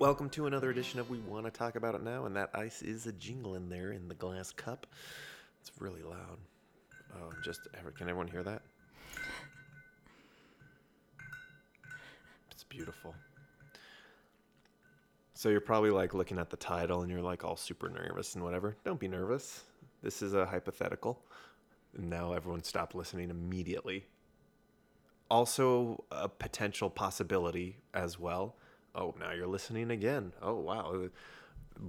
Welcome to another edition of We Want to Talk About It Now, and that ice is a jingling there in the glass cup. It's really loud. Oh, just can everyone hear that? It's beautiful. So you're probably like looking at the title and you're like all super nervous and whatever. Don't be nervous. This is a hypothetical. Now everyone stop listening immediately. Also, a potential possibility as well. Oh, now you're listening again. Oh, wow.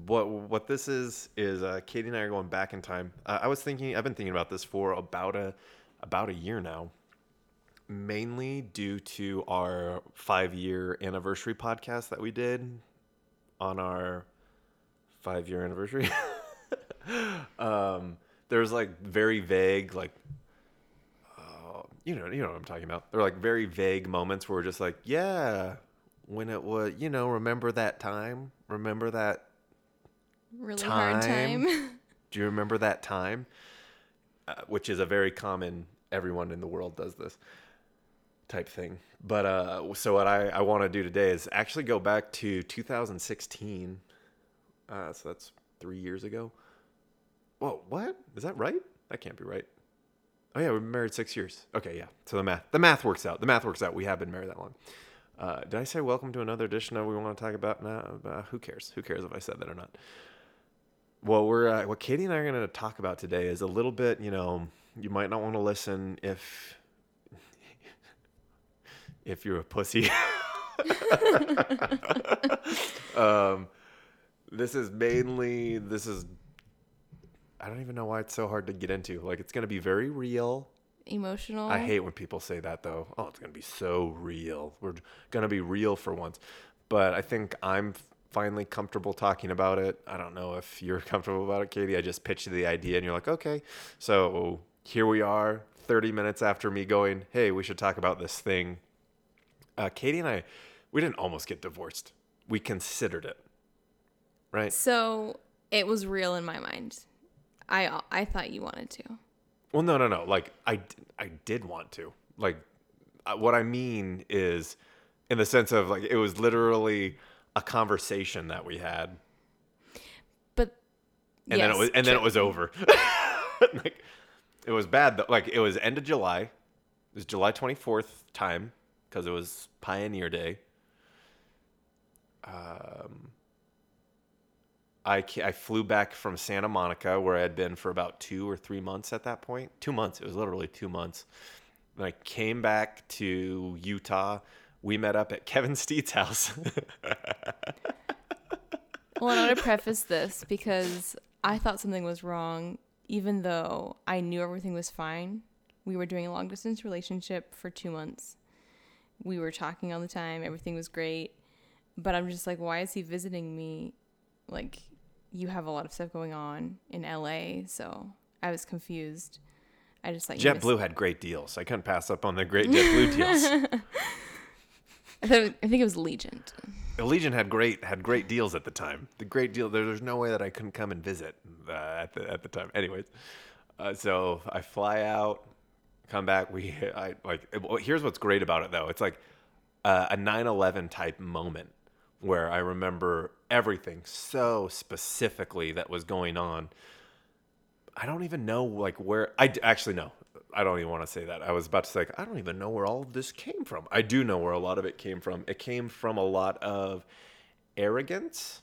What what this is is uh, Katie and I are going back in time. Uh, I was thinking, I've been thinking about this for about a about a year now, mainly due to our five year anniversary podcast that we did on our five year anniversary. um, there's like very vague, like, uh, you know, you know what I'm talking about. They're like very vague moments where we're just like, yeah, when it was, you know, remember that time? Remember that Really hard Time. time. Do you remember that time? Uh, which is a very common, everyone in the world does this type thing. But uh, so what I, I want to do today is actually go back to 2016. Uh, so that's three years ago. Whoa, what? Is that right? That can't be right. Oh yeah, we've been married six years. Okay, yeah. So the math, the math works out. The math works out. We have been married that long. Uh, did I say welcome to another edition of We Want to Talk About Now? Uh, who cares? Who cares if I said that or not? Well, we're uh, what Katie and I are going to talk about today is a little bit. You know, you might not want to listen if if you're a pussy. um, this is mainly this is. I don't even know why it's so hard to get into. Like, it's going to be very real. Emotional. I hate when people say that though. Oh, it's gonna be so real. We're gonna be real for once. But I think I'm finally comfortable talking about it. I don't know if you're comfortable about it, Katie. I just pitched you the idea, and you're like, okay. So here we are, 30 minutes after me going, hey, we should talk about this thing. Uh, Katie and I, we didn't almost get divorced. We considered it, right? So it was real in my mind. I I thought you wanted to. Well, no, no, no. Like I, I did want to. Like, uh, what I mean is, in the sense of like, it was literally a conversation that we had, But and then it was, and then it was over. like, it was bad. Though. Like, it was end of July. It was July twenty fourth time because it was Pioneer Day. Um, I, I flew back from Santa Monica where I had been for about two or three months at that point. Two months. It was literally two months. And I came back to Utah. We met up at Kevin Steed's house. Well, I want to preface this because I thought something was wrong, even though I knew everything was fine. We were doing a long distance relationship for two months. We were talking all the time. Everything was great. But I'm just like, why is he visiting me? Like, you have a lot of stuff going on in LA. So I was confused. I just like JetBlue had great deals. I couldn't pass up on the great JetBlue deals. I, thought, I think it was Legion. Allegiant had great had great deals at the time. The great deal. There, there's no way that I couldn't come and visit uh, at the at the time. Anyways, uh, so I fly out, come back. We I like. here's what's great about it though. It's like uh, a 9/11 type moment where I remember everything so specifically that was going on. I don't even know like where I actually know. I don't even want to say that. I was about to say like, I don't even know where all this came from. I do know where a lot of it came from. It came from a lot of arrogance.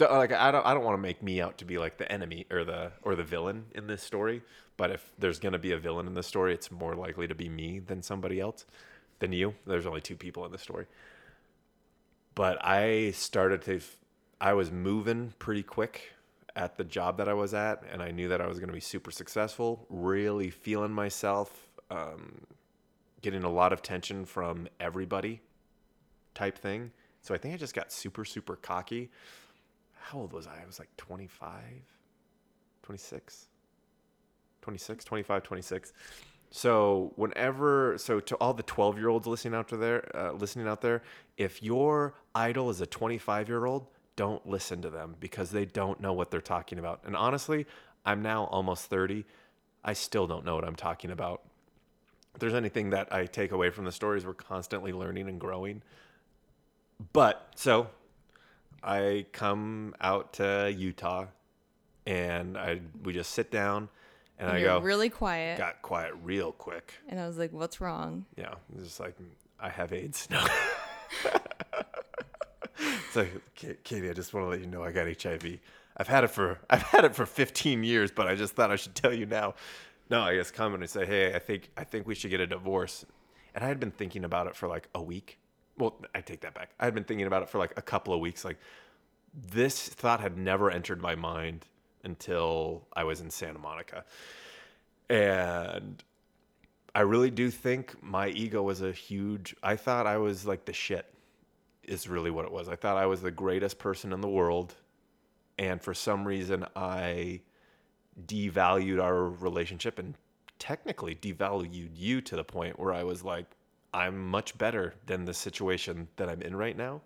Uh, like I don't I don't want to make me out to be like the enemy or the or the villain in this story, but if there's going to be a villain in this story, it's more likely to be me than somebody else than you. There's only two people in the story. But I started to I was moving pretty quick at the job that I was at, and I knew that I was going to be super successful. Really feeling myself, um, getting a lot of tension from everybody, type thing. So I think I just got super, super cocky. How old was I? I was like 25, 26, 26, 25, 26. So whenever, so to all the 12 year olds listening out there, uh, listening out there, if your idol is a 25 year old, don't listen to them because they don't know what they're talking about. And honestly, I'm now almost 30. I still don't know what I'm talking about. If there's anything that I take away from the stories, we're constantly learning and growing. But so I come out to Utah, and I we just sit down, and, I go really quiet. got quiet real quick. And I was like, what's wrong? Yeah, it's just like I have AIDS. No. it's like Katie, I just want to let you know I got HIV. I've had it for I've had it for 15 years, but I just thought I should tell you now. No, I just come and I say, hey, I think I think we should get a divorce. And I had been thinking about it for like a week. Well, I take that back. I had been thinking about it for like a couple of weeks. Like this thought had never entered my mind until I was in Santa Monica. And I really do think my ego was a huge. I thought I was like the shit, is really what it was. I thought I was the greatest person in the world. And for some reason, I devalued our relationship and technically devalued you to the point where I was like, I'm much better than the situation that I'm in right now.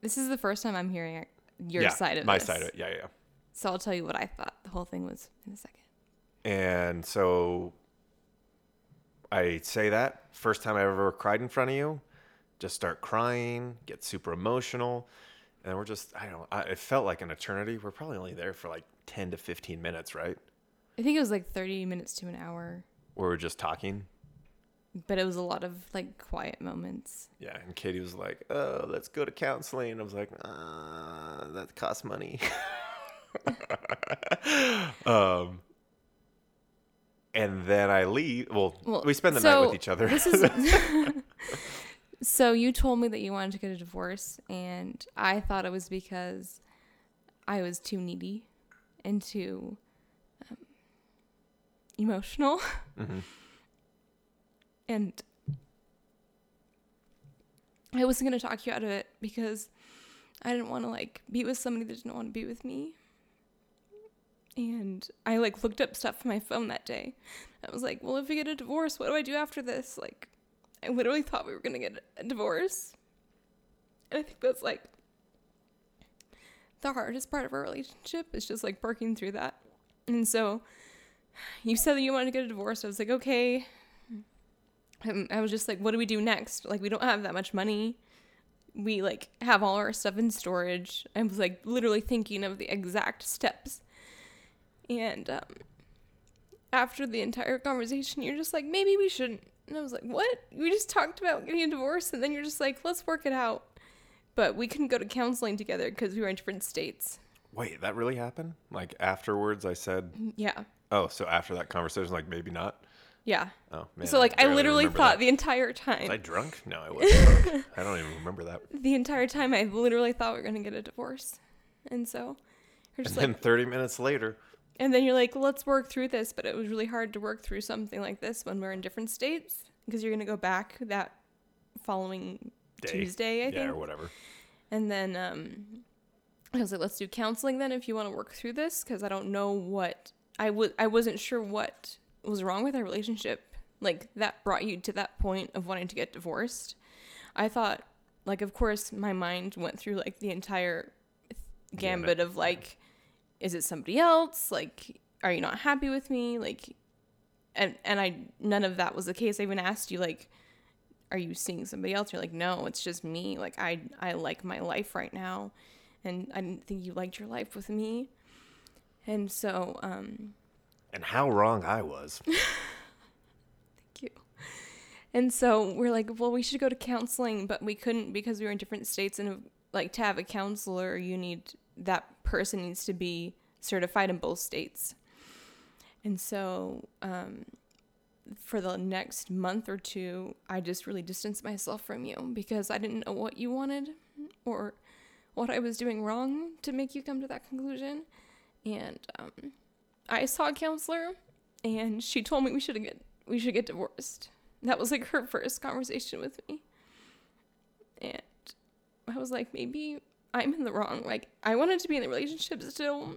This is the first time I'm hearing your yeah, side of my this. side of it. Yeah, yeah. So I'll tell you what I thought the whole thing was in a second. And so I say that first time I ever cried in front of you, just start crying, get super emotional. And we're just, I don't know, I, it felt like an eternity. We're probably only there for like 10 to 15 minutes, right? I think it was like 30 minutes to an hour, Where we're just talking. but it was a lot of like quiet moments. Yeah. And Katie was like, oh, let's go to counseling. And I was like, uh, that costs money. um, and then I leave. Well, Well, we spend the night with each other. This is So you told me that you wanted to get a divorce and I thought it was because I was too needy and too um, emotional. Mhm. And I wasn't going to talk you out of it because I didn't want to like be with somebody that didn't want to be with me. And I like looked up stuff on my phone that day. I was like, well, if we get a divorce, what do I do after this? Like, I literally thought we were to get a divorce. And I think that's like the hardest part of our relationship is just like working through that. And so you said that you wanted to get a divorce. I was like, okay. Um, I was just like, what do we do next? Like, we don't have that much money. We like have all our stuff in storage. I was like literally thinking of the exact steps. And um, after the entire conversation, you're just like, maybe we shouldn't. And I was like, what? We just talked about getting a divorce, and then you're just like, let's work it out. But we couldn't go to counseling together because we were in different states. Wait, that really happened? Like afterwards, I said, Yeah. "Oh, so after that conversation, like maybe not." Yeah. Oh man. so like I barely literally thought that. the entire time. Was I drunk? No, I wasn't drunk. I don't even remember that. the entire time I literally thought we were gonna get a divorce. And so you're And just then like 30 minutes later, and then you're like, let's work through this, but it was really hard to work through something like this when we're in different states because you're gonna go back that following Day. Tuesday, I yeah, think. or whatever. And then um, I was like, let's do counseling then if you want to work through this because I don't know what I would I wasn't sure what was wrong with our relationship like that brought you to that point of wanting to get divorced. I thought like of course my mind went through like the entire gambit of like is it somebody else like are you not happy with me like and and I none of that was the case. I even asked you like are you seeing somebody else? You're like, no, it's just me. Like I I like my life right now, and I didn't think you liked your life with me, and so um, And how wrong I was. thank you. And so we're like, well, we should go to counseling, but we couldn't because we were in different states, and like to have a counselor, you need that person needs to be certified in both states. And so um, for the next month or two, I just really distanced myself from you because I didn't know what you wanted or what I was doing wrong to make you come to that conclusion. And um, I saw a counselor, and she told me we should get we should get divorced. That was like her first conversation with me, and I was like, maybe I'm in the wrong. Like I wanted to be in the relationship still,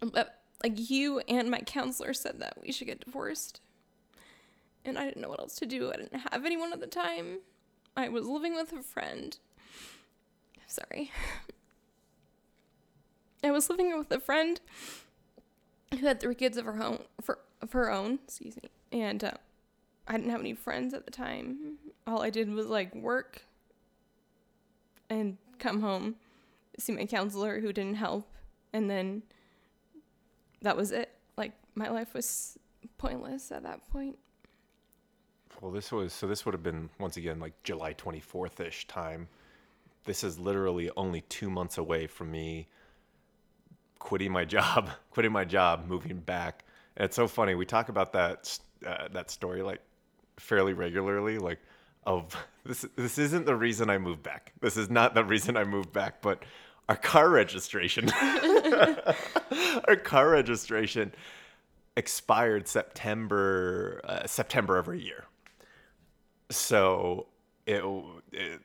but like you and my counselor said that we should get divorced and I didn't know what else to do. I didn't have anyone at the time. I was living with a friend. Sorry. I was living with a friend who had three kids of her own, for, of her own, excuse me, and uh, I didn't have any friends at the time. All I did was like work and come home see my counselor who didn't help. And then that was it. Like my life was pointless at that point. Well, this was so. This would have been once again like July twenty fourth ish time. This is literally only two months away from me quitting my job, quitting my job, moving back. And it's so funny. We talk about that uh, that story like fairly regularly. Like, of this this isn't the reason I moved back. This is not the reason I moved back, but our car registration, our car registration expired September uh, September every year. So it, it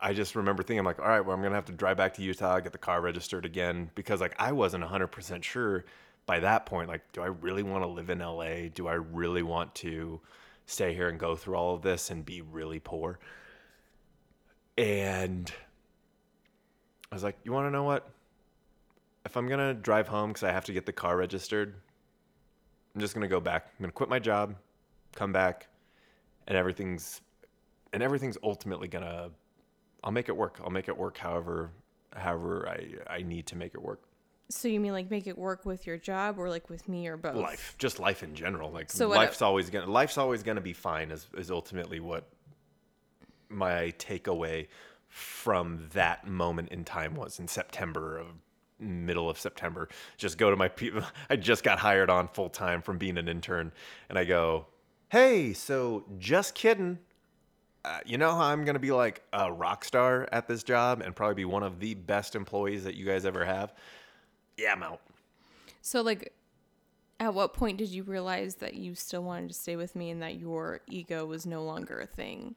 I just remember thinking like, all right, well, I'm gonna have to drive back to Utah, get the car registered again because like I wasn't 100% sure by that point. Like, do I really want to live in LA? Do I really want to stay here and go through all of this and be really poor? And I was like, you want to know what? If I'm gonna drive home because I have to get the car registered, I'm just gonna go back. I'm gonna quit my job, come back, and everything's and everything's ultimately gonna I'll make it work. I'll make it work however however I I need to make it work. So you mean like make it work with your job or like with me or both? Life, just life in general. Like So life's always gonna life's always gonna be fine. Is is ultimately what my takeaway from that moment in time was in September of middle of September. Just go to my people. I just got hired on full time from being an intern, and I go, "Hey, so just kidding uh, you know how I'm going to be like a rock star at this job and probably be one of the best employees that you guys ever have? Yeah, I'm out. So like at what point did you realize that you still wanted to stay with me and that your ego was no longer a thing?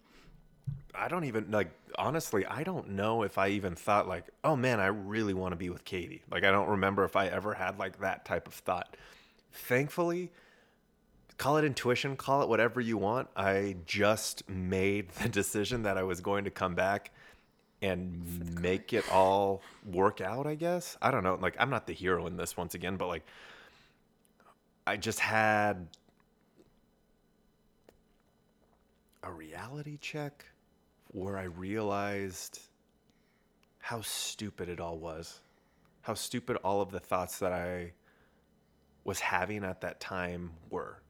I don't even like honestly, I don't know if I even thought like, "Oh man, I really want to be with Katie." Like I don't remember if I ever had like that type of thought. Thankfully, call it intuition, call it whatever you want. I just made the decision that I was going to come back and make it all work out, I guess. I don't know. Like, I'm not the hero in this once again, but like, I just had a reality check where I realized how stupid it all was. How stupid all of the thoughts that I was having at that time were.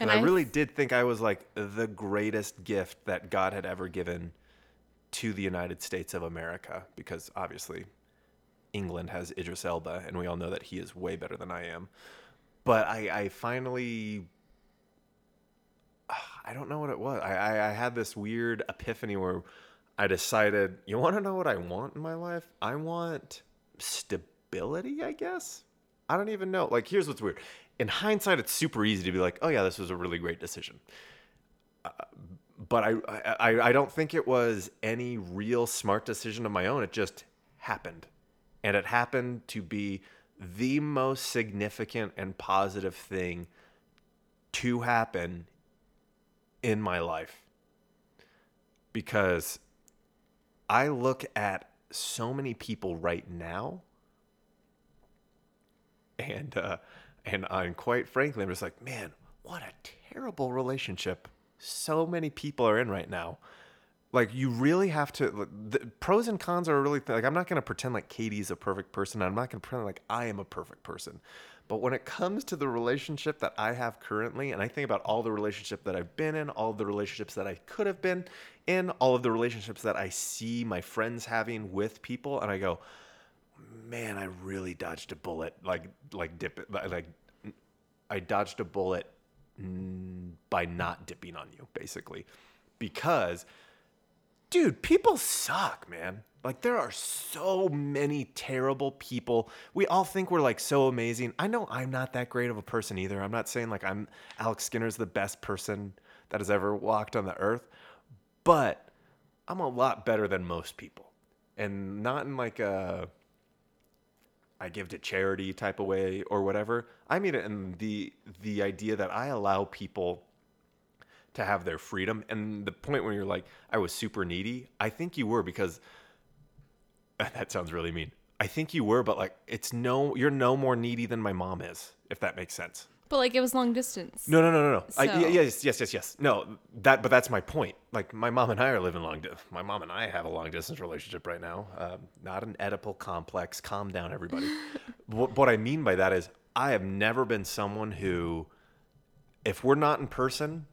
And I, I really did think I was like the greatest gift that God had ever given to the United States of America because obviously England has Idris Elba and we all know that he is way better than I am. But I, I finally I don't know what it was. I, I, I had this weird epiphany where I decided, you want to know what I want in my life? I want stability, I guess. I don't even know. Like, here's what's weird in hindsight, it's super easy to be like, oh yeah, this was a really great decision. But I, I, I don't think it was any real smart decision of my own. It just happened. And it happened to be the most significant and positive thing to happen in my life. Because I look at so many people right now and uh, and I'm quite frankly, I'm just like, man, what a terrible relationship so many people are in right now. Like you really have to. The pros and cons are really like I'm not to pretend like Katie's a perfect person. I'm not to pretend like I am a perfect person. But when it comes to the relationship that I have currently, and I think about all the relationship that I've been in, all the relationships that I could have been in, all of the relationships that I see my friends having with people, and I go, man, I really dodged a bullet. Like like dip it like I dodged a bullet by not dipping on you, basically, because dude, people suck, man. Like there are so many terrible people. We all think we're like so amazing. I know I'm not that great of a person either. I'm not saying like I'm Alex Skinner's the best person that has ever walked on the earth, but I'm a lot better than most people. And not in like a I give to charity type of way or whatever. I mean it in the the idea that I allow people to have their freedom. And the point where you're like, I was super needy, I think you were because that sounds really mean. I think you were, but like it's no you're no more needy than my mom is, if that makes sense. But like it was long distance. No, no, no, no, no. So- y- yes, yes, yes, yes. No, that, but that's my point. Like my mom and I are living long. Di- my mom and I have a long distance relationship right now. Um, not an Oedipal complex. Calm down, everybody. what, what I mean by that is, I have never been someone who, if we're not in person,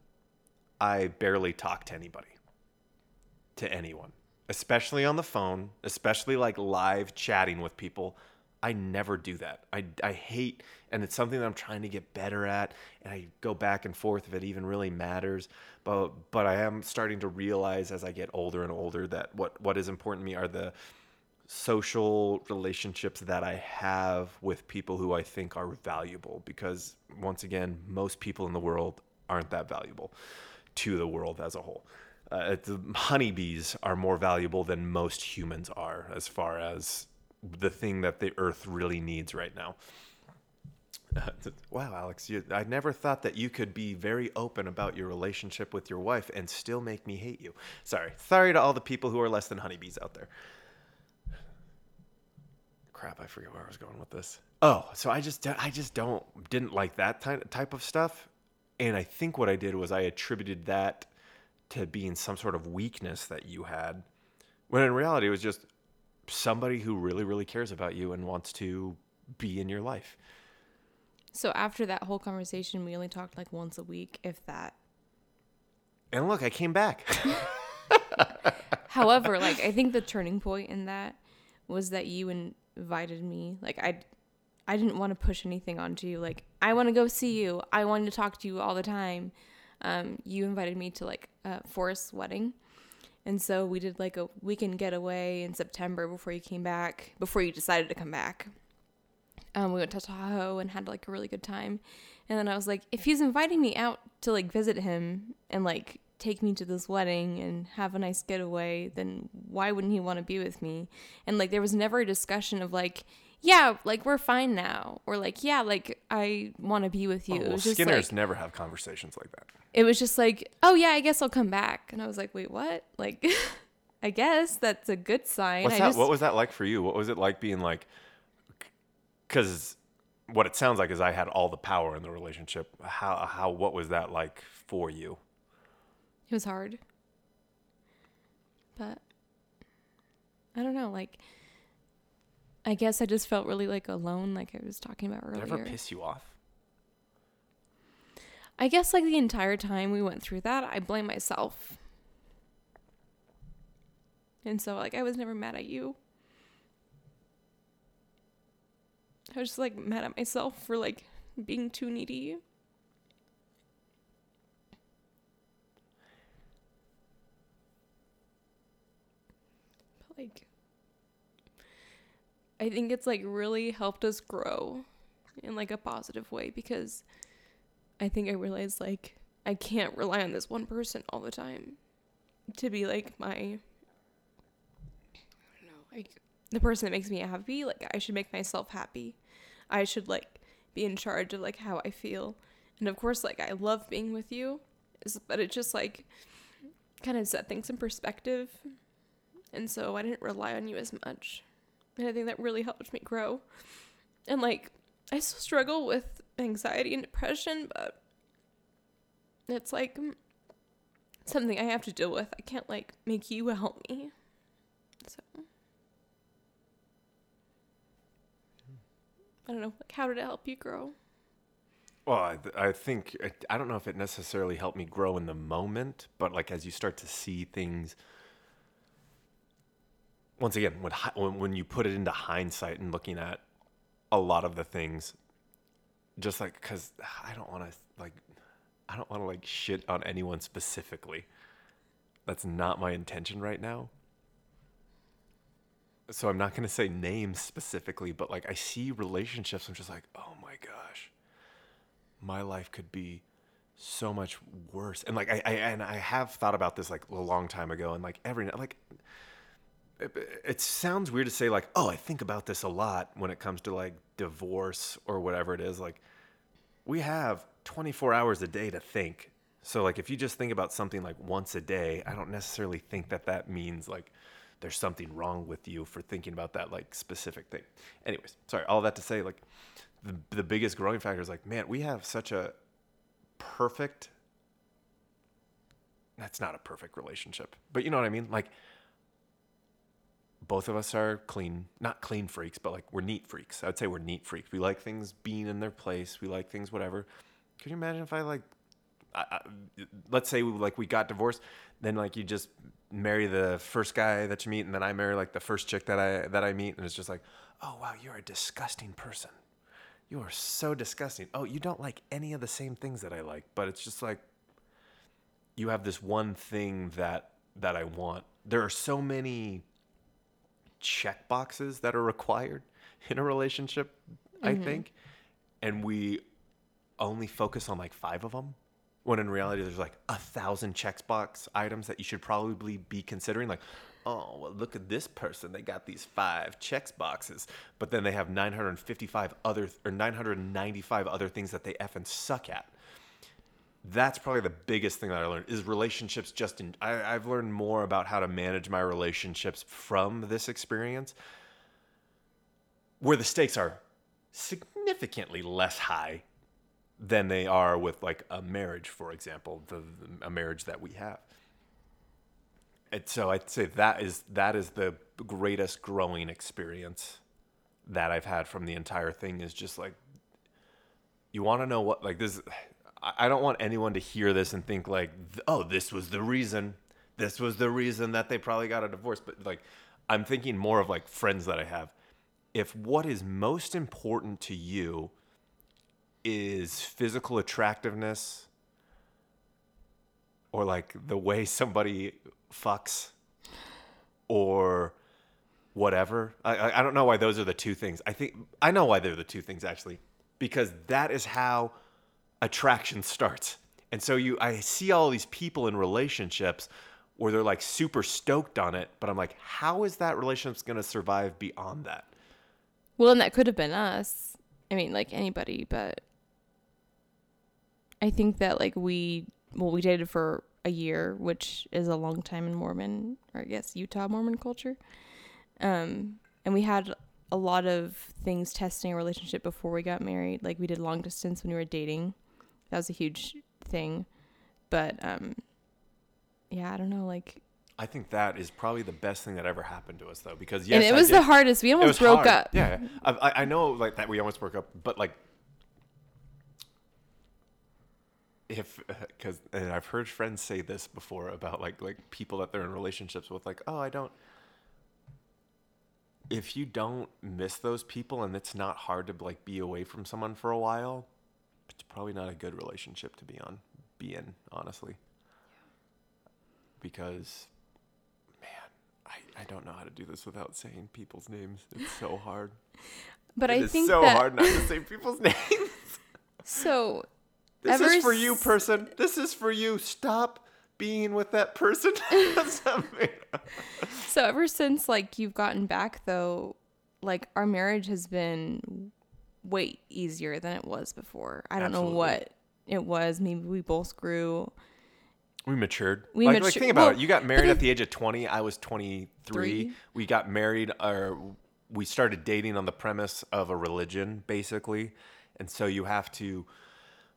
I barely talk to anybody, to anyone, especially on the phone, especially like live chatting with people. I never do that. I, I hate, and it's something that I'm trying to get better at. And I go back and forth if it even really matters. But but I am starting to realize as I get older and older that what what is important to me are the social relationships that I have with people who I think are valuable. Because once again, most people in the world aren't that valuable to the world as a whole. Uh, the honeybees are more valuable than most humans are as far as the thing that the earth really needs right now. wow, Alex, you, I never thought that you could be very open about your relationship with your wife and still make me hate you. Sorry. Sorry to all the people who are less than honeybees out there. Crap, I forget where I was going with this. Oh, so I just I just don't didn't like that type of stuff. And I think what I did was I attributed that to being some sort of weakness that you had. When in reality it was just somebody who really really cares about you and wants to be in your life. So after that whole conversation, we only talked like once a week, if that. And look, I came back. However, like I think the turning point in that was that you invited me. Like I, I didn't want to push anything onto you. Like I want to go see you. I wanted to talk to you all the time. Um, you invited me to like uh, Forrest's wedding, and so we did like a weekend getaway in September before you came back. Before you decided to come back, um, we went to Tahoe and had like a really good time. And then I was like, if he's inviting me out to like visit him and like take me to this wedding and have a nice getaway, then why wouldn't he want to be with me? And like there was never a discussion of like, yeah, like we're fine now, or like yeah, like I want to be with you. Oh, well, Skinners like never have conversations like that. it was just like, oh yeah, I guess I'll come back. And I was like, wait, what? Like, I guess that's a good sign. That? just, What was that like for you? What was it like being like? Because what it sounds like is I had all the power in the relationship. How how what was that like for you? It was hard. But I don't know, like I guess I just felt really like alone like I was talking about Did it earlier. ever piss you off? I guess like the entire time we went through that, I blame myself. And so like I was never mad at you. I was just like mad at myself for like being too needy. But, like I think it's like really helped us grow in like a positive way because I think I realized like I can't rely on this one person all the time to be like my I don't know, like the person that makes me happy. Like I should make myself happy. I should like be in charge of like how I feel. And of course like I love being with you, but it just like kind of set things in perspective. And so I didn't rely on you as much. And I think that really helped me grow. And like I still struggle with anxiety and depression, but it's like something I have to deal with. I can't like make you help me. So I don't know. Like, how did it help you grow? Well, I, I think I don't know if it necessarily helped me grow in the moment, but like as you start to see things. Once again, when when you put it into hindsight and looking at a lot of the things, just like because I don't want to like, I don't want to like shit on anyone specifically. That's not my intention right now. So I'm not going to say names specifically, but like I see relationships, I'm just like, oh my gosh, my life could be so much worse. And like I, I and I have thought about this like a long time ago, and like every like it, it sounds weird to say like, oh, I think about this a lot when it comes to like divorce or whatever it is. Like we have 24 hours a day to think. So like if you just think about something like once a day, I don't necessarily think that that means like there's something wrong with you for thinking about that like specific thing. Anyways, sorry, all that to say like the, the biggest growing factor is like, man, we have such a perfect. That's not a perfect relationship, but you know what I mean. Like, both of us are clean, not clean freaks, but like we're neat freaks. I'd say we're neat freaks. We like things being in their place. We like things, whatever. Can you imagine if I like, I, I, let's say we, like we got divorced, then like you just marry the first guy that you meet, and then I marry like the first chick that I that I meet, and it's just like, oh wow, you're a disgusting person. You are so disgusting. Oh, you don't like any of the same things that I like, but it's just like you have this one thing that that I want. There are so many check boxes that are required in a relationship, I mm-hmm. think, and we only focus on like five of them. When in reality, there's like a thousand checkbox items that you should probably be considering. Like, oh, well, look at this person. They got these five checks boxes, but then they have 955 other or 995 other things that they effing suck at that's probably the biggest thing that I learned is relationships. Just in, I, I've learned more about how to manage my relationships from this experience, where the stakes are significantly less high than they are with like a marriage, for example, the, a marriage that we have. And so I'd say that is that is the greatest growing experience that I've had from the entire thing is just like you want to know what like this I don't want anyone to hear this and think like, oh, this was the reason. This was the reason that they probably got a divorce. But like, I'm thinking more of like friends that I have. If what is most important to you is physical attractiveness or like the way somebody fucks or whatever. I, I don't know why those are the two things. I think I know why they're the two things actually, because that is how attraction starts. And so you, I see all these people in relationships where they're like super stoked on it, but I'm like, how is that relationship going to survive beyond that? Well, and that could have been us. I mean, like anybody, but I think that like we, well, we dated for a year, which is a long time in Mormon, or I guess Utah Mormon culture. Um, and we had a lot of things testing a relationship before we got married. Like we did long distance when we were dating. That was a huge thing. But um, yeah, I don't know, like I think that is probably the best thing that ever happened to us, though, because yes, and it was the hardest. We almost broke hard. up. Yeah, I, I- I know like that we almost broke up, but like if because and I've heard friends say this before about like like people that they're in relationships with, like oh I don't. If you don't miss those people and it's not hard to like be away from someone for a while, it's probably not a good relationship to be on, be in, honestly. Because, man, I, I don't know how to do this without saying people's names. It's so hard. But It I think so that hard not to say people's names. so This Ever is for you, person. This is for you. Stop being with that person. so ever since like you've gotten back though, like our marriage has been way easier than it was before. I don't Absolutely. know what it was. Maybe we both grew. we matured. We like, like matu- think about well, it. You got married at the age of 20. I was 23. Three. We got married or we started dating on the premise of a religion basically. And so you have to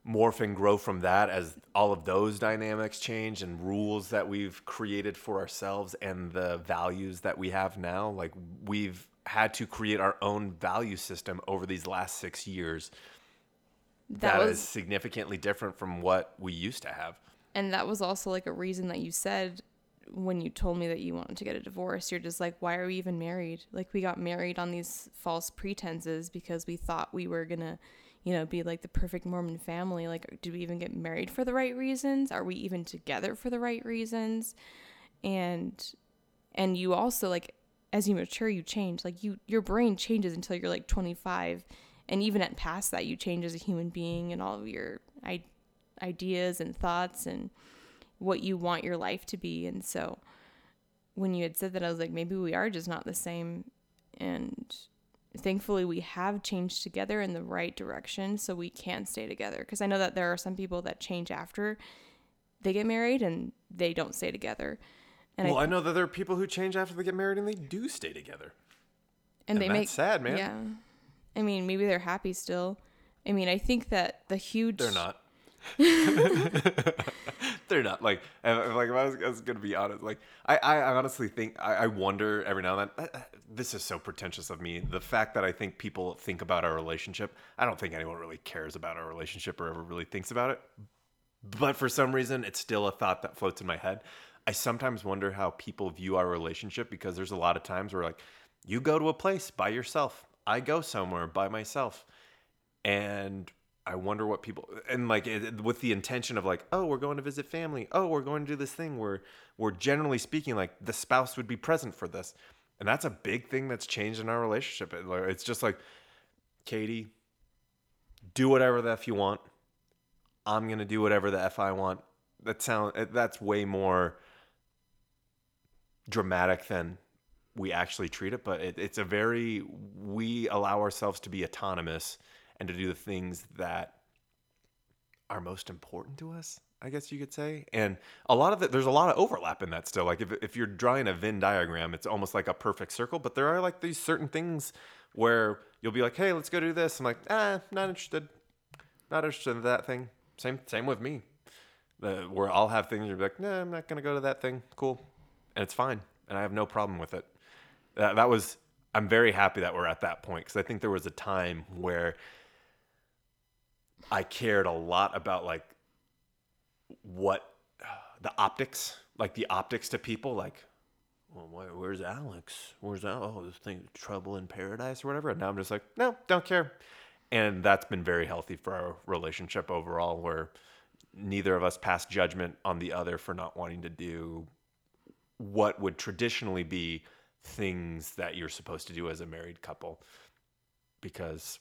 morph and grow from that as all of those dynamics change and rules that we've created for ourselves and the values that we have now like we've had to create our own value system over these last 6 years That, that is was significantly different from what we used to have. And that was also like a reason that you said when you told me that you wanted to get a divorce you're just like why are we even married? Like we got married on these false pretenses because we thought we were gonna you know be like the perfect mormon family like did we even get married for the right reasons? Are we even together for the right reasons? And and you also like as you mature you change. Like you your brain changes until you're like 25 and even at past that you change as a human being and all of your I- ideas and thoughts and what you want your life to be. And so when you had said that i was like maybe we are just not the same. And thankfully we have changed together in the right direction so we can stay together because i know that there are some people that change after they get married and they don't stay together and well I, I know that there are people who change after they get married and they do stay together and and they that's make sad, man. yeah I mean, maybe they're happy still. I mean, I think that the huge They're not. They're not like if- like if I was, I was gonna be honest. Like I, I honestly think I, I wonder every now and then. uh, uh, This is so pretentious of me. The fact that I think people think about our relationship. I don't think anyone really cares about our relationship or ever really thinks about it. But for some reason, it's still a thought that floats in my head. I sometimes wonder how people view our relationship because there's a lot of times where like you go to a place by yourself, I go somewhere by myself and I wonder what people and like with the intention of like, oh, we're going to visit family. Oh, we're going to do this thing where we're generally speaking like the spouse would be present for this, and that's a big thing that's changed in our relationship. It's just like, Katie, do whatever the f you want. I'm gonna do whatever the f I want. That sound that's way more dramatic than we actually treat it, but it, it's a very we allow ourselves to be autonomous and to do the things that are most important to us. I guess you could say, and a lot of it, there's a lot of overlap in that still. Like if if you're drawing a Venn diagram, it's almost like a perfect circle, but there are like these certain things where you'll be like, "Hey, let's go do this." I'm like, "Ah, not interested, not interested in that thing." Same same with me. The, where I'll have things you're like, "Nah, I'm not gonna go to that thing." Cool, and it's fine, and I have no problem with it that, that was i'm very happy that we're at that point because i think there was a time where i cared a lot about like what the optics like the optics to people like well, where, where's alex? Where's Al- oh this thing trouble in paradise or whatever. And now i'm just like no don't care. And that's been very healthy for our relationship overall where neither of us pass judgment on the other for not wanting to do what would traditionally be things that you're supposed to do as a married couple. Because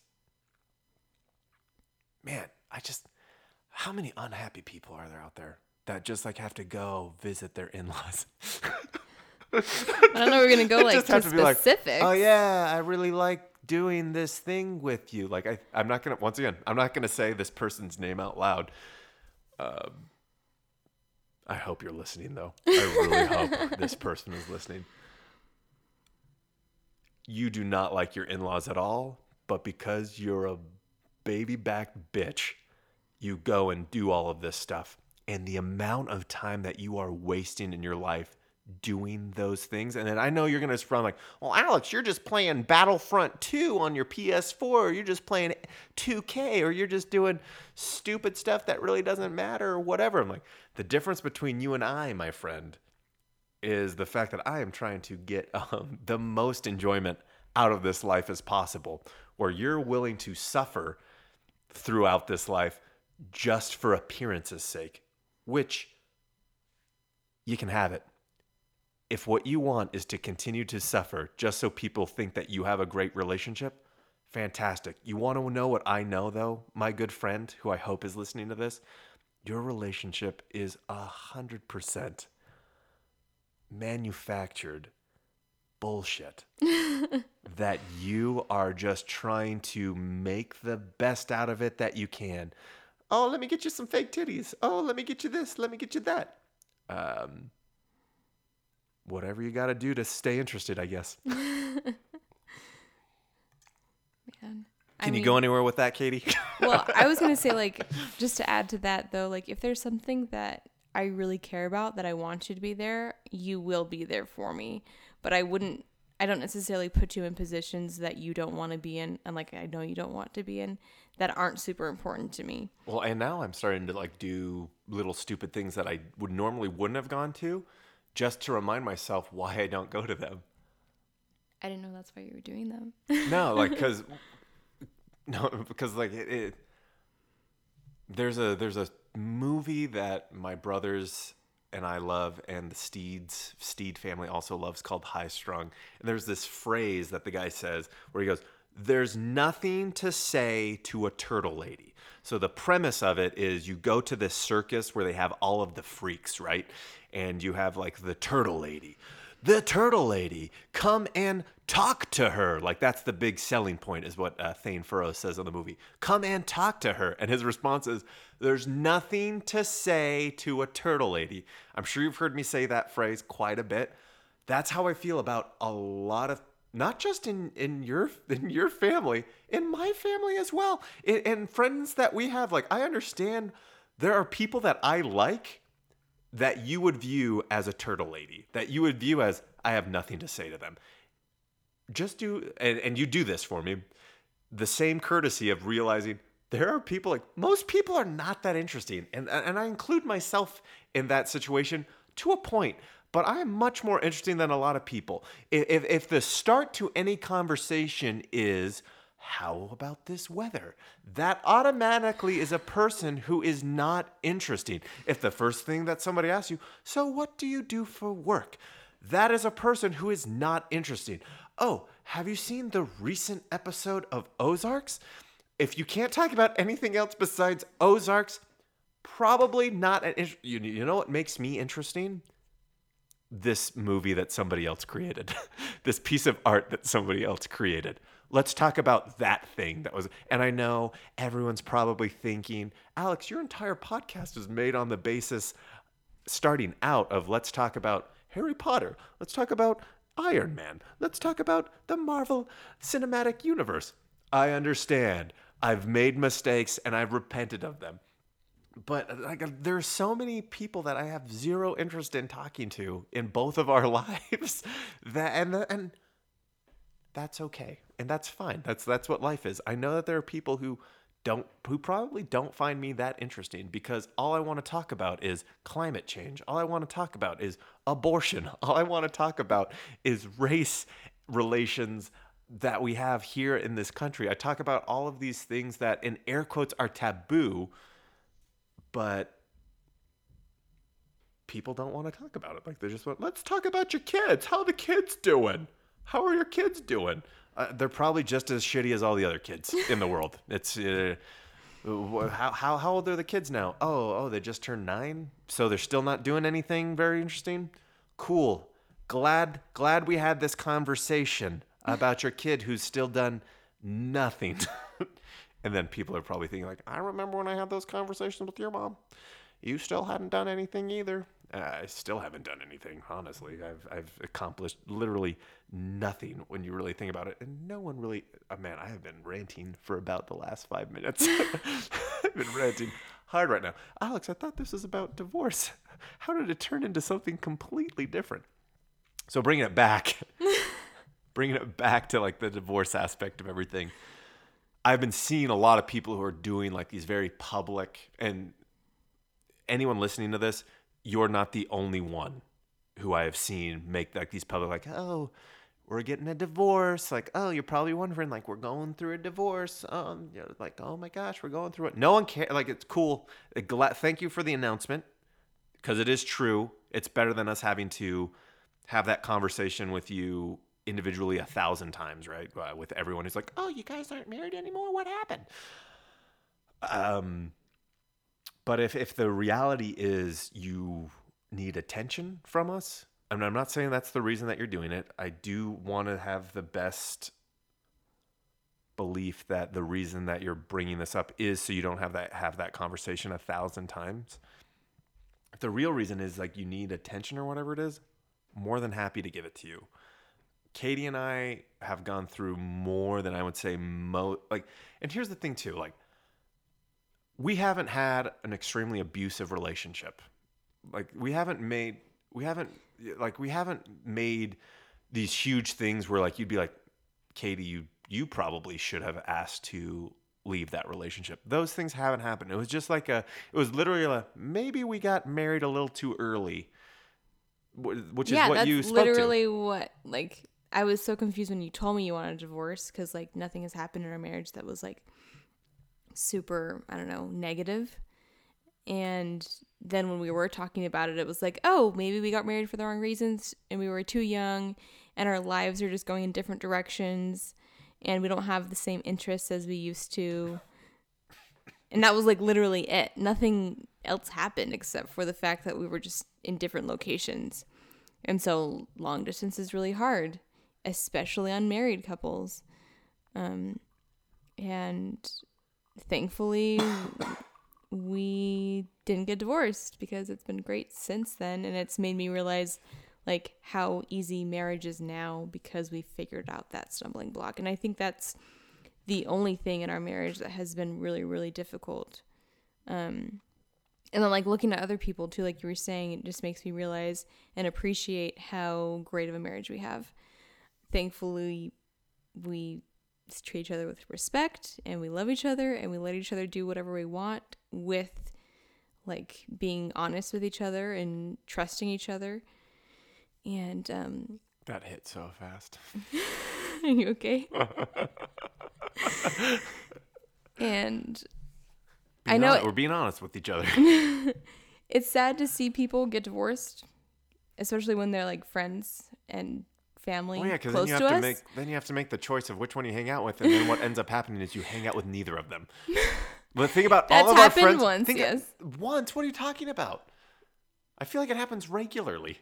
man i just how many unhappy people are there out there that just like have to go visit their in-laws? I don't know. We're gonna go like to be like, oh yeah i really like doing this thing with you. Like I, i'm not gonna once again i'm not gonna say this person's name out loud. Um, i hope you're listening though. I really hope this person is listening. You do not like your in-laws at all but because you're a baby back bitch you go and do all of this stuff. And the amount of time that you are wasting in your life doing those things and then i know you're going to respond like well alex you're just playing battlefront 2 on your ps4 or you're just playing 2k or you're just doing stupid stuff that really doesn't matter or whatever. I'm like the difference between you and i my friend is the fact that I am trying to get um, the most enjoyment out of this life as possible, where you're willing to suffer throughout this life just for appearance's sake, which you can have it. If what you want is to continue to suffer just so people think that you have a great relationship, fantastic. You want to know what I know, though, my good friend, who I hope is listening to this? Your relationship is a hundred percent manufactured bullshit that you are just trying to make the best out of it that you can. Oh, let me get you some fake titties. Oh, let me get you this. Let me get you that. Um, whatever you got to do to stay interested, I guess. Man. I Can you mean- go anywhere with that, Katie? well, I was gonna say like just to add to that though, like if there's something that I really care about that I want you to be there, you will be there for me. But I wouldn't. I don't necessarily put you in positions that you don't want to be in, and like I know you don't want to be in, that aren't super important to me. well, and now I'm starting to like do little stupid things that I would normally wouldn't have gone to, just to remind myself why I don't go to them. I didn't know that's why you were doing them. No, like because no, because like it, it. There's a there's a movie that my brothers and I love, and the Steeds Steed family also loves called High Strung. And there's this phrase that the guy says where he goes, "There's nothing to say to a turtle lady." So the premise of it is you go to this circus where they have all of the freaks, right? And you have like the turtle lady the turtle lady come and talk to her like that's the big selling point is what uh, thane furrow says in the movie come and talk to her and his response is there's nothing to say to a turtle lady i'm sure you've heard me say that phrase quite a bit that's how i feel about a lot of not just in in your in your family, in my family as well, and, friends that we have. Like I understand there are people that I like that you would view as a turtle lady, that you would view as I have nothing to say to them. Just do and, and you do this for me. The same courtesy of realizing there are people like most people are not that interesting. And and I include myself in that situation to a point but I'm much more interesting than a lot of people. If, if the start to any conversation is, how about this weather? That automatically is a person who is not interesting. If the first thing that somebody asks you, so what do you do for work? That is a person who is not interesting. Oh, have you seen the recent episode of Ozarks? If you can't talk about anything else besides Ozarks, probably not an. You, you know what makes me interesting? this movie that somebody else created, this piece of art that somebody else created. Let's talk about that thing that was. And I know everyone's probably thinking, Alex, your entire podcast is made on the basis starting out of let's talk about Harry Potter. Let's talk about Iron Man. Let's talk about the Marvel Cinematic Universe. I understand. I've made mistakes and I've repented of them. But like there's so many people that I have zero interest in talking to in both of our lives that and and that's okay and that's fine. That's that's what life is. I know that there are people who don't who probably don't find me that interesting because all I want to talk about is climate change. All I want to talk about is abortion. All I want to talk about is race relations that we have here in this country I talk about all of these things that in air quotes are taboo but people don't want to talk about it. Like they just want, let's talk about your kids. How are the kids doing? How are your kids doing? Uh, they're probably just as shitty as all the other kids in the world. It's uh, how, how how old are the kids now? Oh oh, they just turned nine, so they're still not doing anything very interesting. Cool. Glad glad we had this conversation about your kid who's still done nothing. And then people are probably thinking like, I remember when I had those conversations with your mom. You still hadn't done anything either. Uh, I still haven't done anything, honestly. I've I've accomplished literally nothing when you really think about it, and no one really. Oh man, I have been ranting for about the last five minutes. I've been ranting hard right now. Alex, I thought this was about divorce. How did it turn into something completely different? So bringing it back, bringing it back to like the divorce aspect of everything. I've been seeing a lot of people who are doing like these very public and anyone listening to this, you're not the only one who I have seen make like these public like, oh, we're getting a divorce. Like, oh, you're probably wondering, like, we're going through a divorce. Um, you know, like, oh my gosh, we're going through it. No one cares. Like, it's cool. Thank you for the announcement because it is true. It's better than us having to have that conversation with you individually a thousand times, right? Uh, with everyone who's like, "Oh, you guys aren't married anymore. What happened?" Um, but if if the reality is you need attention from us, I mean, I'm not saying that's the reason that you're doing it. I do want to have the best belief that the reason that you're bringing this up is so you don't have that have that conversation a thousand times. If the real reason is like you need attention or whatever it is, more than happy to give it to you. Katie and I have gone through more than I would say mo like and here's the thing too like we haven't had an extremely abusive relationship. Like we haven't made we haven't like we haven't made these huge things where like you'd be like Katie you you probably should have asked to leave that relationship. Those things haven't happened. It was just like a it was literally a maybe we got married a little too early which is yeah, what you spoke literally to. what like I was so confused when you told me you wanted a divorce because like nothing has happened in our marriage that was like super I don't know negative. And then when we were talking about it, it was like, oh, maybe we got married for the wrong reasons and we were too young and our lives are just going in different directions and we don't have the same interests as we used to. And that was like literally it. Nothing else happened except for the fact that we were just in different locations. And so long distance is really hard especially on married couples. Um, and thankfully, we didn't get divorced because it's been great since then. And it's made me realize like how easy marriage is now because we figured out that stumbling block. And I think that's the only thing in our marriage that has been really, really difficult. Um, and then like looking at other people too, like you were saying, it just makes me realize and appreciate how great of a marriage we have. Thankfully, we treat each other with respect and we love each other and we let each other do whatever we want with like being honest with each other and trusting each other. And um That hit so fast. are you okay? and I know honest- we're being honest with each other. it's sad to see people get divorced, especially when they're like friends and family Oh yeah, because then close you have to to make then you have to make the choice of which one you hang out with, and then what ends up happening is you hang out with neither of them. But think about all of our friends. once, think yes. once. What are you talking about? I feel like it happens regularly,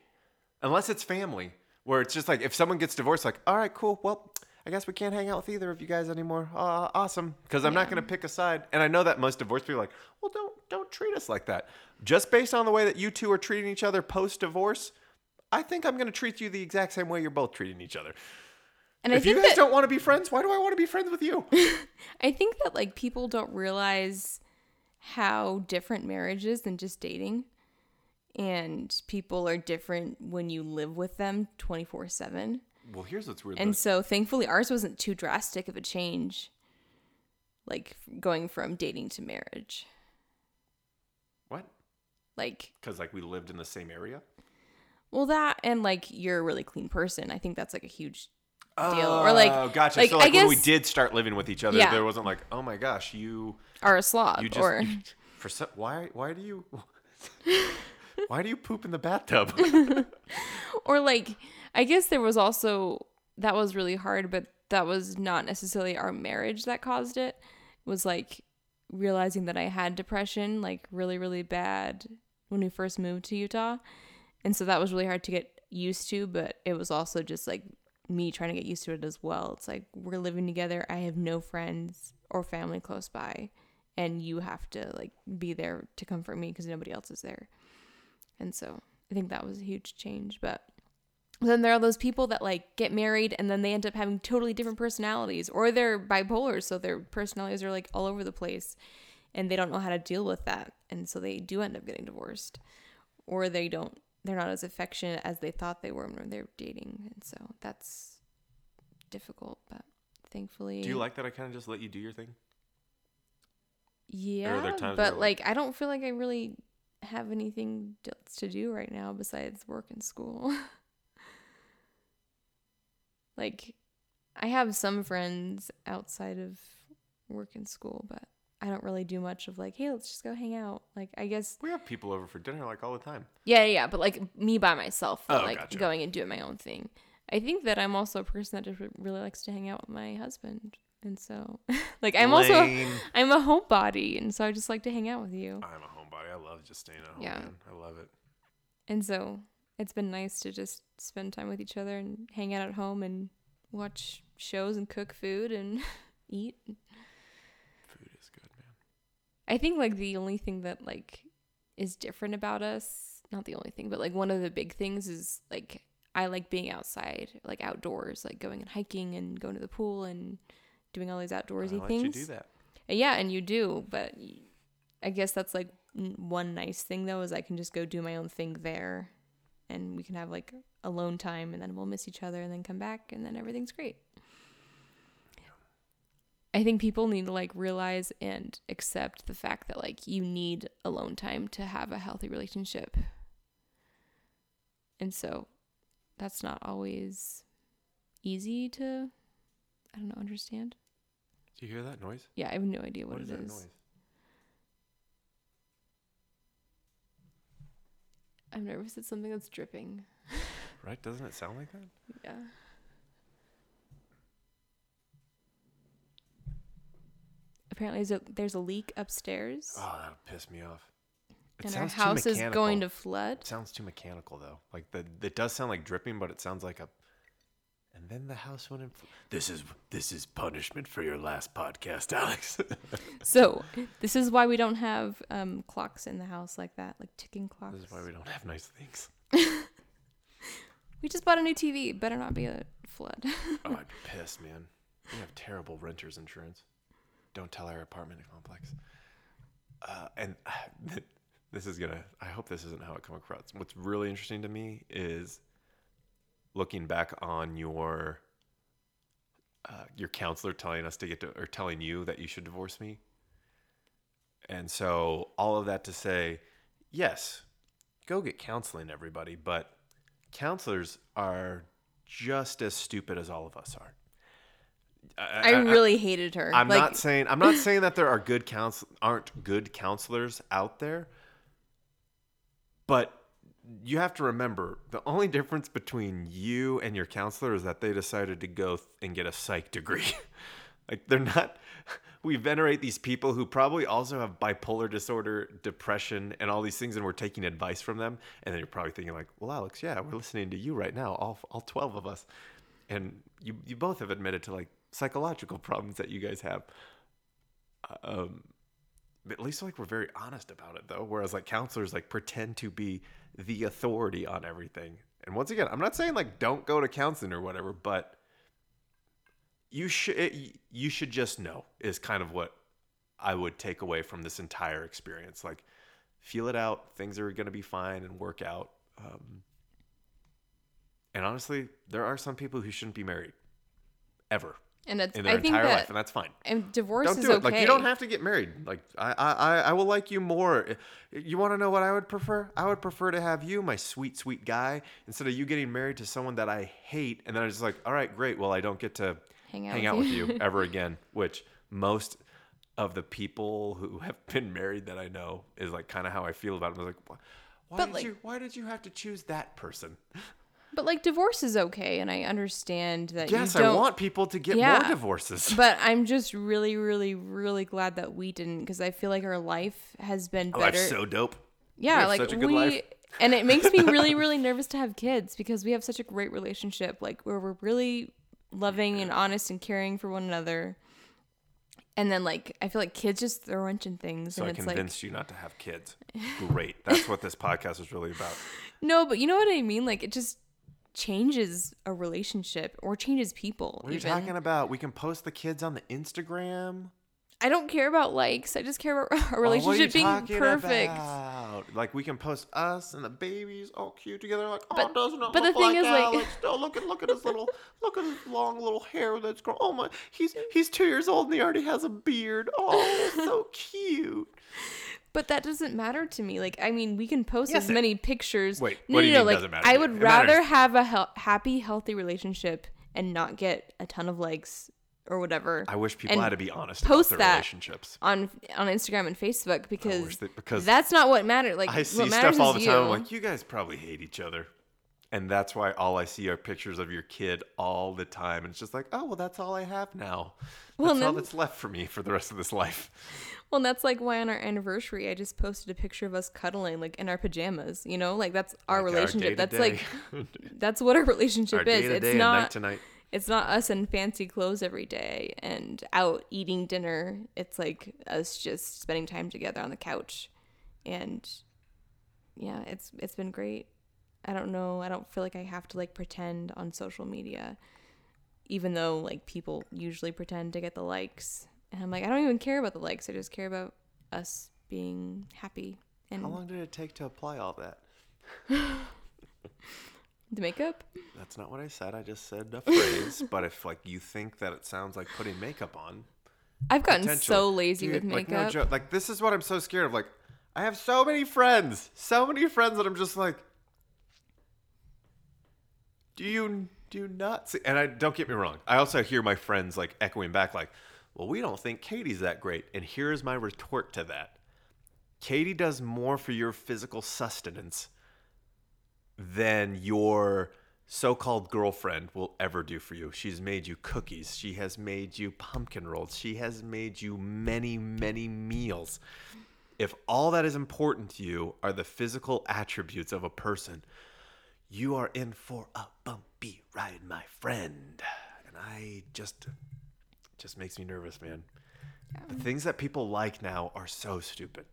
unless it's family, where it's just like if someone gets divorced, like all right, cool. Well, I guess we can't hang out with either of you guys anymore. Uh, awesome, because I'm not going to pick a side. And I know that most divorced people are like, well, don't don't treat us like that. Just based on the way that you two are treating each other post divorce, I think I'm going to treat you the exact same way you're both treating each other. and I if you guys that don't want to be friends, why do I want to be friends with you? I think that like people don't realize how different marriage is than just dating. And people are different when you live with them 24 7. well, here's what's weird. And though. so thankfully ours wasn't too drastic of a change. Like going from dating to marriage. what? Like, Because like we lived in the same area. Well, that and like you're a really clean person. I think that's like a huge deal. Or oh, like, Oh, gotcha. like, so I like when we did start living with each other, Yeah. there wasn't like, oh my gosh, you are a slob you just or you- for some, why why do you why do you poop in the bathtub? or like I guess there was also that was really hard, but that was not necessarily our marriage that caused it. It was like realizing that I had depression, like really, really bad when we first moved to Utah. And so that was really hard to get used to, but it was also just like me trying to get used to it as well. It's like we're living together. I have no friends or family close by, and you have to like be there to comfort me because nobody else is there. And so I think that was a huge change. But then there are those people that like get married and then they end up having totally different personalities, or they're bipolar, so their personalities are like all over the place, and they don't know how to deal with that, and so they do end up getting divorced, or they don't. They're not as affectionate as they thought they were when they were dating, and so that's difficult. But thankfully, do you like that I kind of just let you do your thing? Yeah, but where, like I don't feel like I really have anything else to do right now besides work and school. like I have some friends outside of work and school, but I don't really do much of like, hey, let's just go hang out. Like I guess We have people over for dinner like all the time. yeah, yeah, but like me by myself, Oh, like gotcha. going and doing my own thing. I think that I'm also a person that just really likes to hang out with my husband. And so like I'm also I'm a homebody, and so I just like to hang out with you. I'm a homebody. I love just staying at home. Yeah. Man. I love it. And so it's been nice to just spend time with each other and hang out at home and watch shows and cook food and eat. Food is good, man. I think like the only thing that like is different about us, not the only thing, but like one of the big things is like I like being outside, like outdoors, like going and hiking and going to the pool and doing all these outdoorsy things. you do that. Uh, Yeah, and you do, but I guess that's like one nice thing though is I can just go do my own thing there, and we can have like alone time, and then we'll miss each other, and then come back, and then everything's great. I think people need to like realize and accept the fact that like you need alone time to have a healthy relationship. And so that's not always easy to I don't know understand. Do you hear that noise? Yeah, I have no idea what, what is it that is. noise? I'm nervous it's something that's dripping. Right? Doesn't it sound like that? Yeah. Apparently there's a, there's a leak upstairs Oh, that'll piss me off. It and our sounds too house is mechanical. going to flood. It sounds too mechanical though. Like the it does sound like dripping, but it sounds like a. And then the house went in. Fl- this is this is punishment for your last podcast, Alex. So, this is why we don't have um, clocks in the house like that, like ticking clocks. this is why we don't have nice things. We just bought a new TV. Better not be a flood. Oh, I'd be pissed, man. We have terrible renters insurance. Don't tell our apartment complex. Uh, and this is gonna. I hope this isn't how it come across. What's really interesting to me is looking back on your uh, your counselor telling us to get to or telling you that you should divorce me. And so all of that to say, yes, go get counseling, everybody. But counselors are just as stupid as all of us are. I, really hated her. I'm like, not saying I'm not saying that there are good counsel aren't good counselors out there, but you have to remember the only difference between you and your counselor is that they decided to go th- and get a psych degree. like they're not we venerate these people who probably also have bipolar disorder, depression, and all these things, and we're taking advice from them. And then you're probably thinking like, "Well, Alex, yeah, we're listening to you right now, all all twelve of us." And you you both have admitted to like psychological problems that you guys have. Um, at least like we're very honest about it though. Whereas like counselors like pretend to be the authority on everything. And once again, I'm not saying like don't go to counseling or whatever, but you should you should just know is kind of what I would take away from this entire experience. Like feel it out. Things are going to be fine and work out. Um, and honestly, there are some people who shouldn't be married ever and it's, in their I think entire that, life, and that's fine. And divorce Don't is do it. okay. Like you don't have to get married. Like I, I, I will like you more. You want to know what I would prefer? I would prefer to have you, my sweet, sweet guy, instead of you getting married to someone that I hate, and then I'm just like, all right, great. Well, I don't get to hang out, hang with, out you. with you ever again. Which most of the people who have been married that I know is like kind of how I feel about them. I was like, why But, did like- you? Why did you have to choose that person? But like divorce is okay, and I understand that Yes, I want people to get Yeah. more divorces. But I'm just really, really, really glad that we didn't, because I feel like our life has been Oh, better. life's so dope. yeah, like such a good we. life. and it makes me really, really nervous to have kids because we have such a great relationship, like where we're really loving and honest and caring for one another. And then like I feel like kids just throw a wrench in things, So and I it's like convinced you not to have kids. Great. That's what this podcast is really about. no, but you know what I mean. Like it just changes a relationship or changes people. What are you even. talking about? We can post the kids on the Instagram. I don't care about likes. I just care about our Oh, you relationship being talking perfect. about? Like we can post us and the babies all cute together. Like, oh, But- doesn't it but the look thing like is, like- Alex? Oh, look at look at his little look at his long little hair that's grown. Oh my, he's he's two years old and he already has a beard. Oh, so cute. But that doesn't matter to me. Like, I mean, we can post Yes, as it- many pictures. Wait, no, what do you no, mean like, doesn't matter I would? It rather matters. have a hel- happy, healthy relationship and not get a ton of likes or whatever I wish people had to be honest post about their that. relationships. on on Instagram and Facebook because, that- because that's not what matters. Like, I see what stuff all the time. you. I'm like, you guys probably hate each other. And that's why all I see are pictures of your kid all the time. And it's just like, oh, well, that's all I have now. Well, That's all that's left for me for the rest of this life. Well, and that's like why on our anniversary, I just posted a picture of us cuddling, like in our pajamas. You know, like that's our Like relationship. that's like that's what our relationship our is. It's day and night not. It's not us in fancy clothes every day and out eating dinner. It's like us just spending time together on the couch, and yeah, it's it's been great. I don't know. I don't feel like I have to like pretend on social media, even though like people usually pretend to get the likes. And I'm like, I don't even care about the likes. I just care about us being happy and How long did it take to apply all that? the makeup. That's not what I said. I just said a phrase. but if like you think that it sounds like putting makeup on, I've gotten so lazy Dude, with Like, no makeup. joke. like this is what I'm so scared of. Like I have so many friends, so many friends that I'm just like, do you do you not see? And I don't get me wrong. I also hear my friends like echoing back, like, well, we don't think Katie's that great. And here's my retort to that: Katie does more for your physical sustenance than your so-called girlfriend will ever do for you. She's made you cookies. She has made you pumpkin rolls. She has made you many, many meals. If all that is important to you are the physical attributes of a person, you are in for a bumpy ride, my friend. And I just just makes me nervous, man. The things that people like now are so stupid.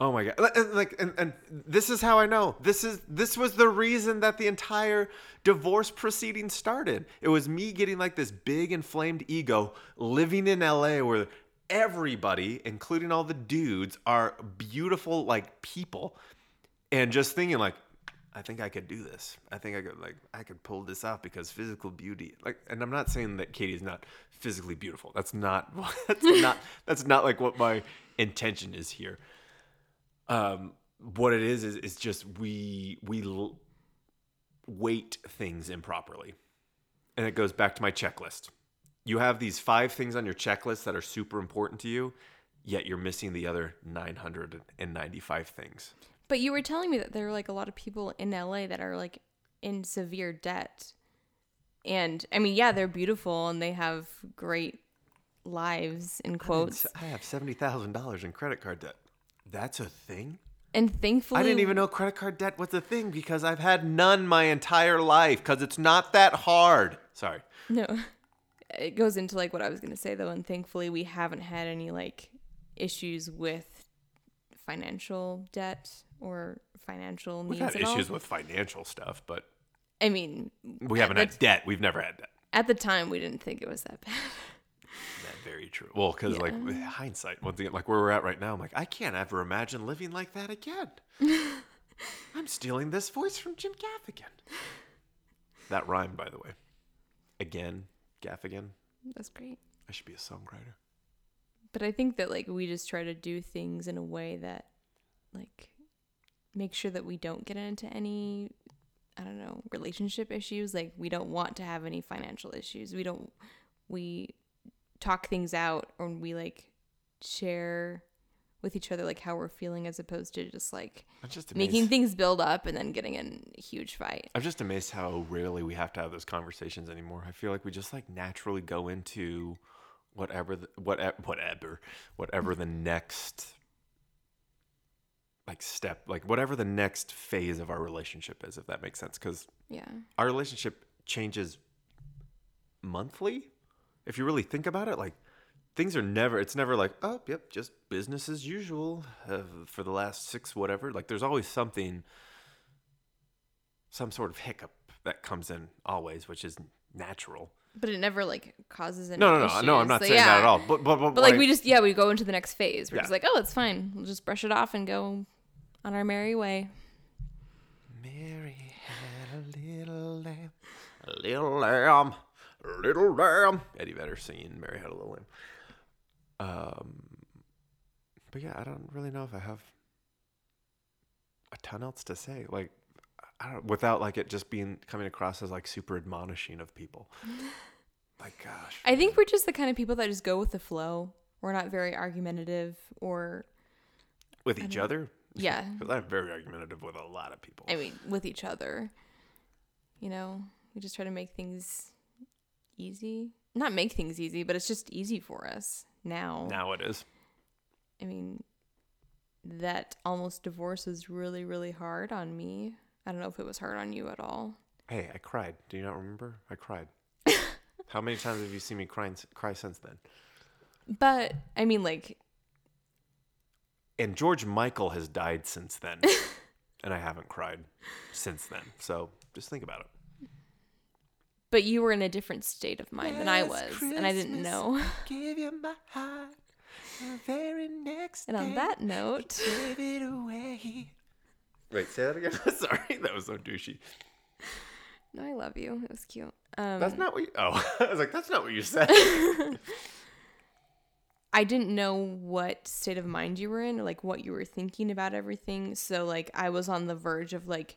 Oh my god! And, like, and, and this is how I know. This is this was the reason that the entire divorce proceeding started. It was me getting like this big inflamed ego, living in LA where everybody, including all the dudes, are beautiful like people, and just thinking like, I think I could do this. I think I could like I could pull this off because physical beauty. Like, and I'm not saying that Katie's not physically beautiful. That's not. That's not. That's not like what my intention is here um, what it is is is just we we l- weight things improperly, and it goes back to my checklist. You have these five things on your checklist that are super important to you, yet you're missing the other 995 things. But you were telling me that there are like a lot of people in LA that are like in severe debt. And I mean, yeah, they're beautiful and they have great lives in quotes. I have seventy thousand dollars in credit card debt. That's a thing. And thankfully, I didn't even know credit card debt was a thing because I've had none my entire life because it's not that hard. Sorry. No, it goes into like what I was gonna say though, and thankfully we haven't had any like issues with financial debt or financial needs. We've had at all. issues with financial stuff, but I mean, we haven't had That's- debt. We've never had debt. at the time we didn't think it was that bad. That very true. Well, because like hindsight, once again, like where we're at right now, I'm like, I can't ever imagine living like that again. I'm stealing this voice from Jim Gaffigan. That rhymed, by the way. Again, Gaffigan. That's great. I should be a songwriter. But I think that like we just try to do things in a way that like make sure that we don't get into any I don't know, relationship issues. Like we don't want to have any financial issues. We don't we talk things out or we like share with each other like how we're feeling as opposed to just like just making things build up and then getting in a huge fight. I'm just amazed how rarely we have to have those conversations anymore. I feel like we just like naturally go into whatever, the, whatever, whatever, whatever the next like step, like whatever the next phase of our relationship is, if that makes sense. Because Yeah. our relationship changes monthly. If you really think about it, like things are never, it's never like, oh, yep, just business as usual uh, for the last six, whatever. Like there's always something, some sort of hiccup that comes in always, which is natural. But it never like causes any No, no, no, issues. no. I'm not So, saying that at all. But, but, but, But like we just yeah, we go into the next phase. We're Yeah. just like, oh, it's fine. We'll just brush it off and go on our merry way. Mary had a little lamb, a little lamb, a little lamb. Eddie Vedder singing "Mary Had a Little Lamb." Um, but yeah, I don't really know if I have a ton else to say. Like, I don't without like it just being coming across as like super admonishing of people. like, gosh, I think we're just the kind of people that just go with the flow. We're not very argumentative or with each other. Yeah. 'Cause I'm very argumentative with a lot of people. I mean, with each other. You know, we just try to make things easy. Not make things easy, but it's just easy for us now. now it is. I mean, that almost divorce was really, really hard on me. I don't know if it was hard on you at all. Hey, I cried. Do you not remember? I cried. How many times have you seen me crying, cry since then? But I mean, like, And George Michael has died since then, and I haven't cried since then. So just think about it. but you were in a different state of mind than I was, and I didn't know. Give you my heart. Very next And on that note, give it away. Wait, say that again. Sorry, that was so douchey. no, I love you. It was cute. Um, That's not what. You, oh, I was like, that's not what you said. I didn't know what state of mind you were in, like what you were thinking about everything. So like I was on the verge of like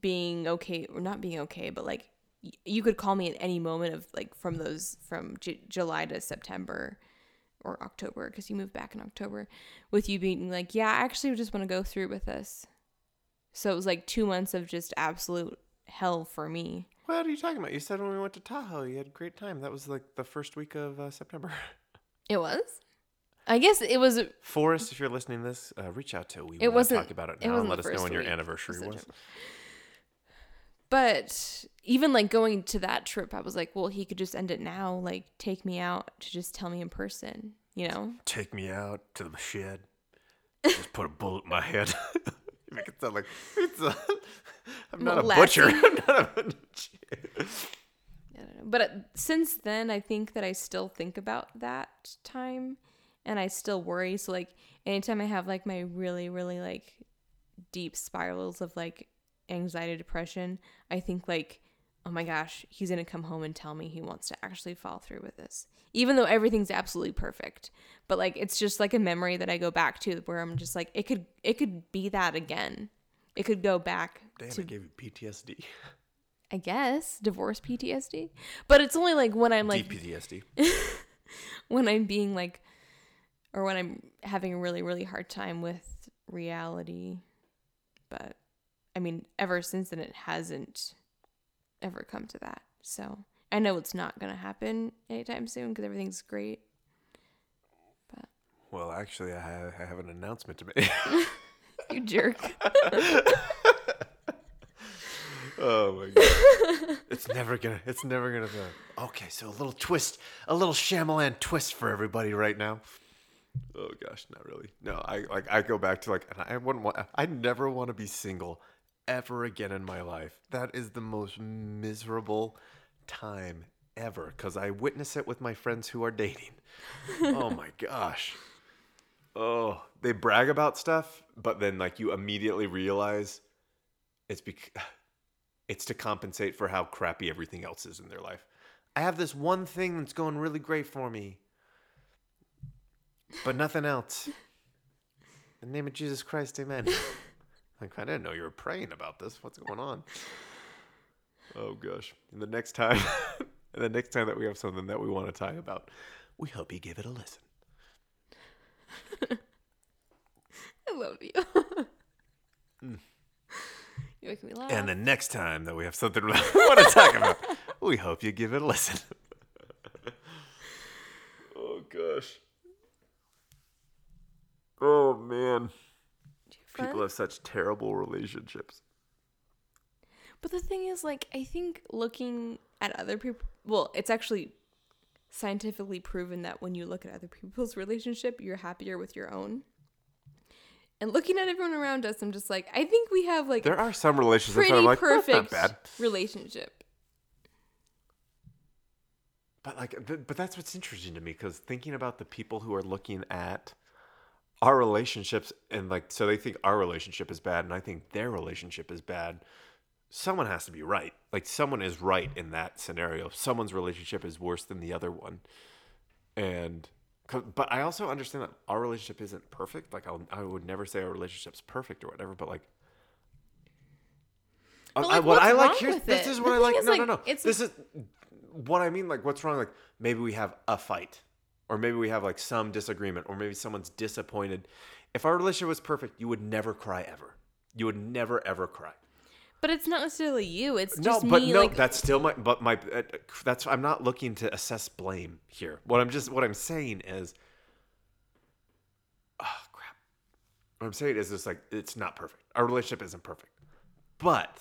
being okay or not being okay, but like y- you could call me at any moment of like from those from J- July to September or October because you moved back in October with you being like, yeah, I actually just want to go through with this. So it was like two months of just absolute hell for me. what are you talking about? You said when we went to Tahoe, you had a great time. That was like the first week of uh, September. It was. I guess it was. Forrest, if you're listening to this, uh, reach out to. We It want to wasn't- talk about it it now and wasn't let us know when your anniversary was. But even like going to that trip, I was like, well, he could just end it now. Like, take me out to just tell me in person, you know? Take me out to the shed. Just put a bullet in my head. you make it sound like it's a, I'm not a butcher. I'm not a butcher. I don't know. But uh, since then, I think that I still think about that time and I still worry. So, like, anytime I have like my really, really like deep spirals of like anxiety, depression, I think like, oh my gosh, he's going to come home and tell me he wants to actually follow through with this. Even though everything's absolutely perfect. But like, it's just like a memory that I go back to where I'm just like, it could, it could be that again. It could go back Damn, to I gave you PTSD. I guess divorce PTSD. But it's only like when I'm like DPTSD. when I'm being like or when I'm having a really really hard time with reality. But I mean, ever since then it hasn't ever come to that. So, I know it's not to happen anytime soon cuz everything's great. But well, actually, I have, I have an announcement to make. You jerk. oh my god! it's never gonna. It's never gonna be. Okay, so a little twist, a little Shyamalan twist for everybody right now. Oh gosh, not really. No, I like. I go back to like, and I wouldn't want. I never want to be single ever again in my life. That is the most miserable time ever because I witness it with my friends who are dating. oh my gosh. Oh, they brag about stuff, but then like you immediately realize it's bec- it's to compensate for how crappy everything else is in their life. I have this one thing that's going really great for me, but nothing else. In the name of Jesus Christ, amen. like, I didn't know you were praying about this. What's going on? Oh, gosh. And the next time, and the next time that we have something that we want to talk about, we hope you give it a listen. I love you. Mm. You make me laugh. And the next time that we have something we want to talk about, we hope you give it a listen. oh gosh. Oh man. People have such terrible relationships. But the thing is, like, I think looking at other people, well, it's actually scientifically proven that when you look at other people's relationship, you're happier with your own. And looking at everyone around us, I'm just like, I think we have like There are some relationships that pretty I'm like, that's perfect not bad. relationship. But like, th- but that's what's interesting to me because thinking about the people who are looking at our relationships and like, so they think our relationship is bad, and I think their relationship is bad. Someone has to be right. Like, someone is right in that scenario. Someone's relationship is worse than the other one, and but I also understand that our relationship isn't perfect. Like, I'll, I would never say our relationship's perfect or whatever, but like. But, I- what I like with this is The what I like. no, like, no, no. it's- This is what I mean. Like, what's wrong? Like, maybe we have a fight, or maybe we have like some disagreement, or maybe someone's disappointed. If our relationship was perfect, you would never cry ever. You would never ever cry. But it's not necessarily you. It's No, just but me. no, like, that's still my. But my. Uh, that's. I'm not looking to assess blame here. What I'm just. What I'm saying is. Oh crap. What I'm saying is just like it's not perfect. Our relationship isn't perfect, but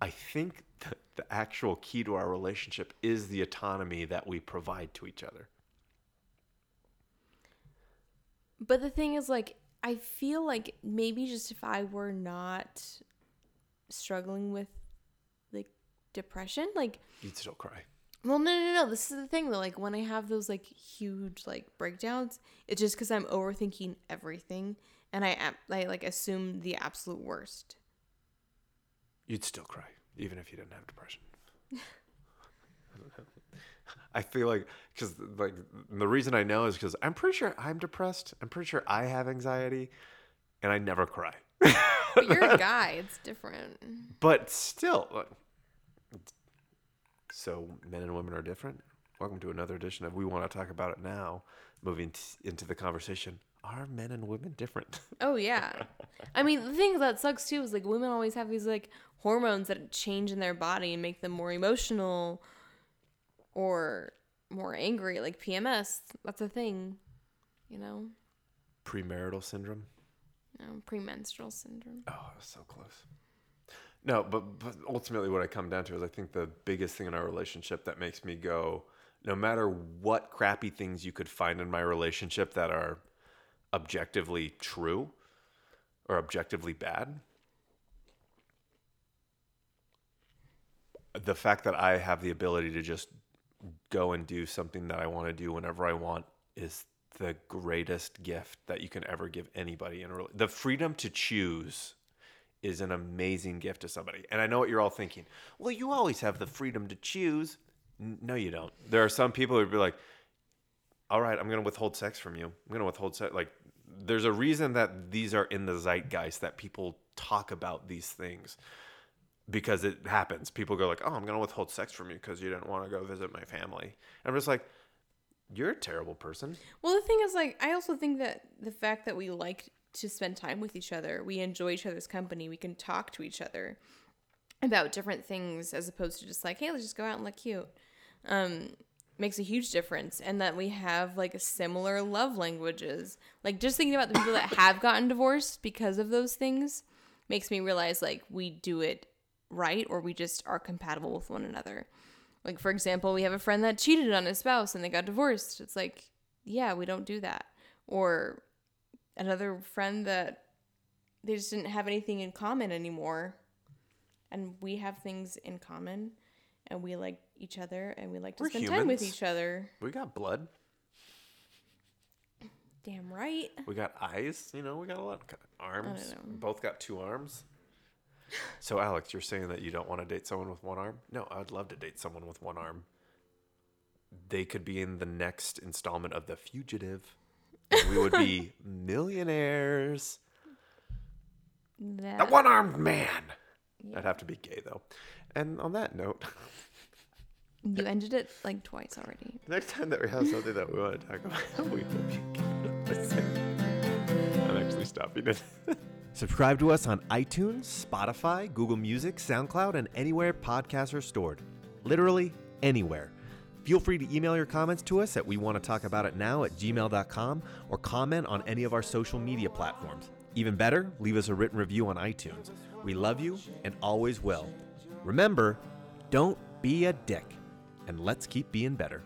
I think that the actual key to our relationship is the autonomy that we provide to each other. But the thing is, like, I feel like maybe just if I were not struggling with like depression, like, You'd still cry. well, no, no, no. This is the thing though. Like, when I have those like huge like breakdowns, it's just because I'm overthinking everything, and I am I like assume the absolute worst. You'd still cry, even if you didn't have depression. I feel like because like the reason I know is because I'm pretty sure I'm depressed. I'm pretty sure I have anxiety, and I never cry. But you're a guy. It's different. but still, so men and women are different. Welcome to another edition of We Want to Talk About It Now. Moving t- into the conversation, are men and women different? Oh yeah. I mean, the thing that sucks too is like women always have these like hormones that change in their body and make them more emotional or more angry, like PMS. That's a thing, you know. Premarital syndrome. Know, premenstrual syndrome. Oh, so close. No, but, but ultimately, what I come down to is I think the biggest thing in our relationship that makes me go, no matter what crappy things you could find in my relationship that are objectively true or objectively bad. The fact that I have the ability to just go and do something that I want to do whenever I want is the greatest gift that you can ever give anybody in a rela- the freedom to choose is an amazing gift to somebody. And I know what you're all thinking. Well, you always have the freedom to choose. No, you don't. There are some people who'd be like, all right, I'm going to withhold sex from you. I'm going to withhold sex. Like, there's a reason that these are in the zeitgeist that people talk about these things because it happens. People go like, oh, I'm going to withhold sex from you because you didn't want to go visit my family. And I'm just like, you're a terrible person. Well, the thing is, like, I also think that the fact that we like to spend time with each other, we enjoy each other's company, we can talk to each other about different things as opposed to just like, hey, let's just go out and look cute, um, makes a huge difference. And that we have like similar love languages. Like, just thinking about the people that have gotten divorced because of those things makes me realize like we do it right or we just are compatible with one another. Like, for example, we have a friend that cheated on his spouse and they got divorced. It's like, yeah, we don't do that. Or another friend that they just didn't have anything in common anymore. And we have things in common and we like each other and we like to We're spend time with each other. We got blood. Damn right. We got eyes. You know, we got a lot. Of arms. Both got two arms. So, Alex, you're saying that you don't want to date someone with one arm? No, I would love to date someone with one arm. They could be in the next installment of The Fugitive. And we would be millionaires. That, A one armed man. I'd have to be gay, though. And on that note, you ended it like twice already. next time that we have something that we want to talk about, we will be listen. I'm actually stopping it. Subscribe to us on iTunes, Spotify, Google Music, SoundCloud, and anywhere podcasts are stored. Literally anywhere. Feel free to email your comments to us at we want to talk about it now at gmail.com or comment on any of our social media platforms. Even better, leave us a written review on iTunes. We love you and always will. Remember, don't be a dick, and let's keep being better.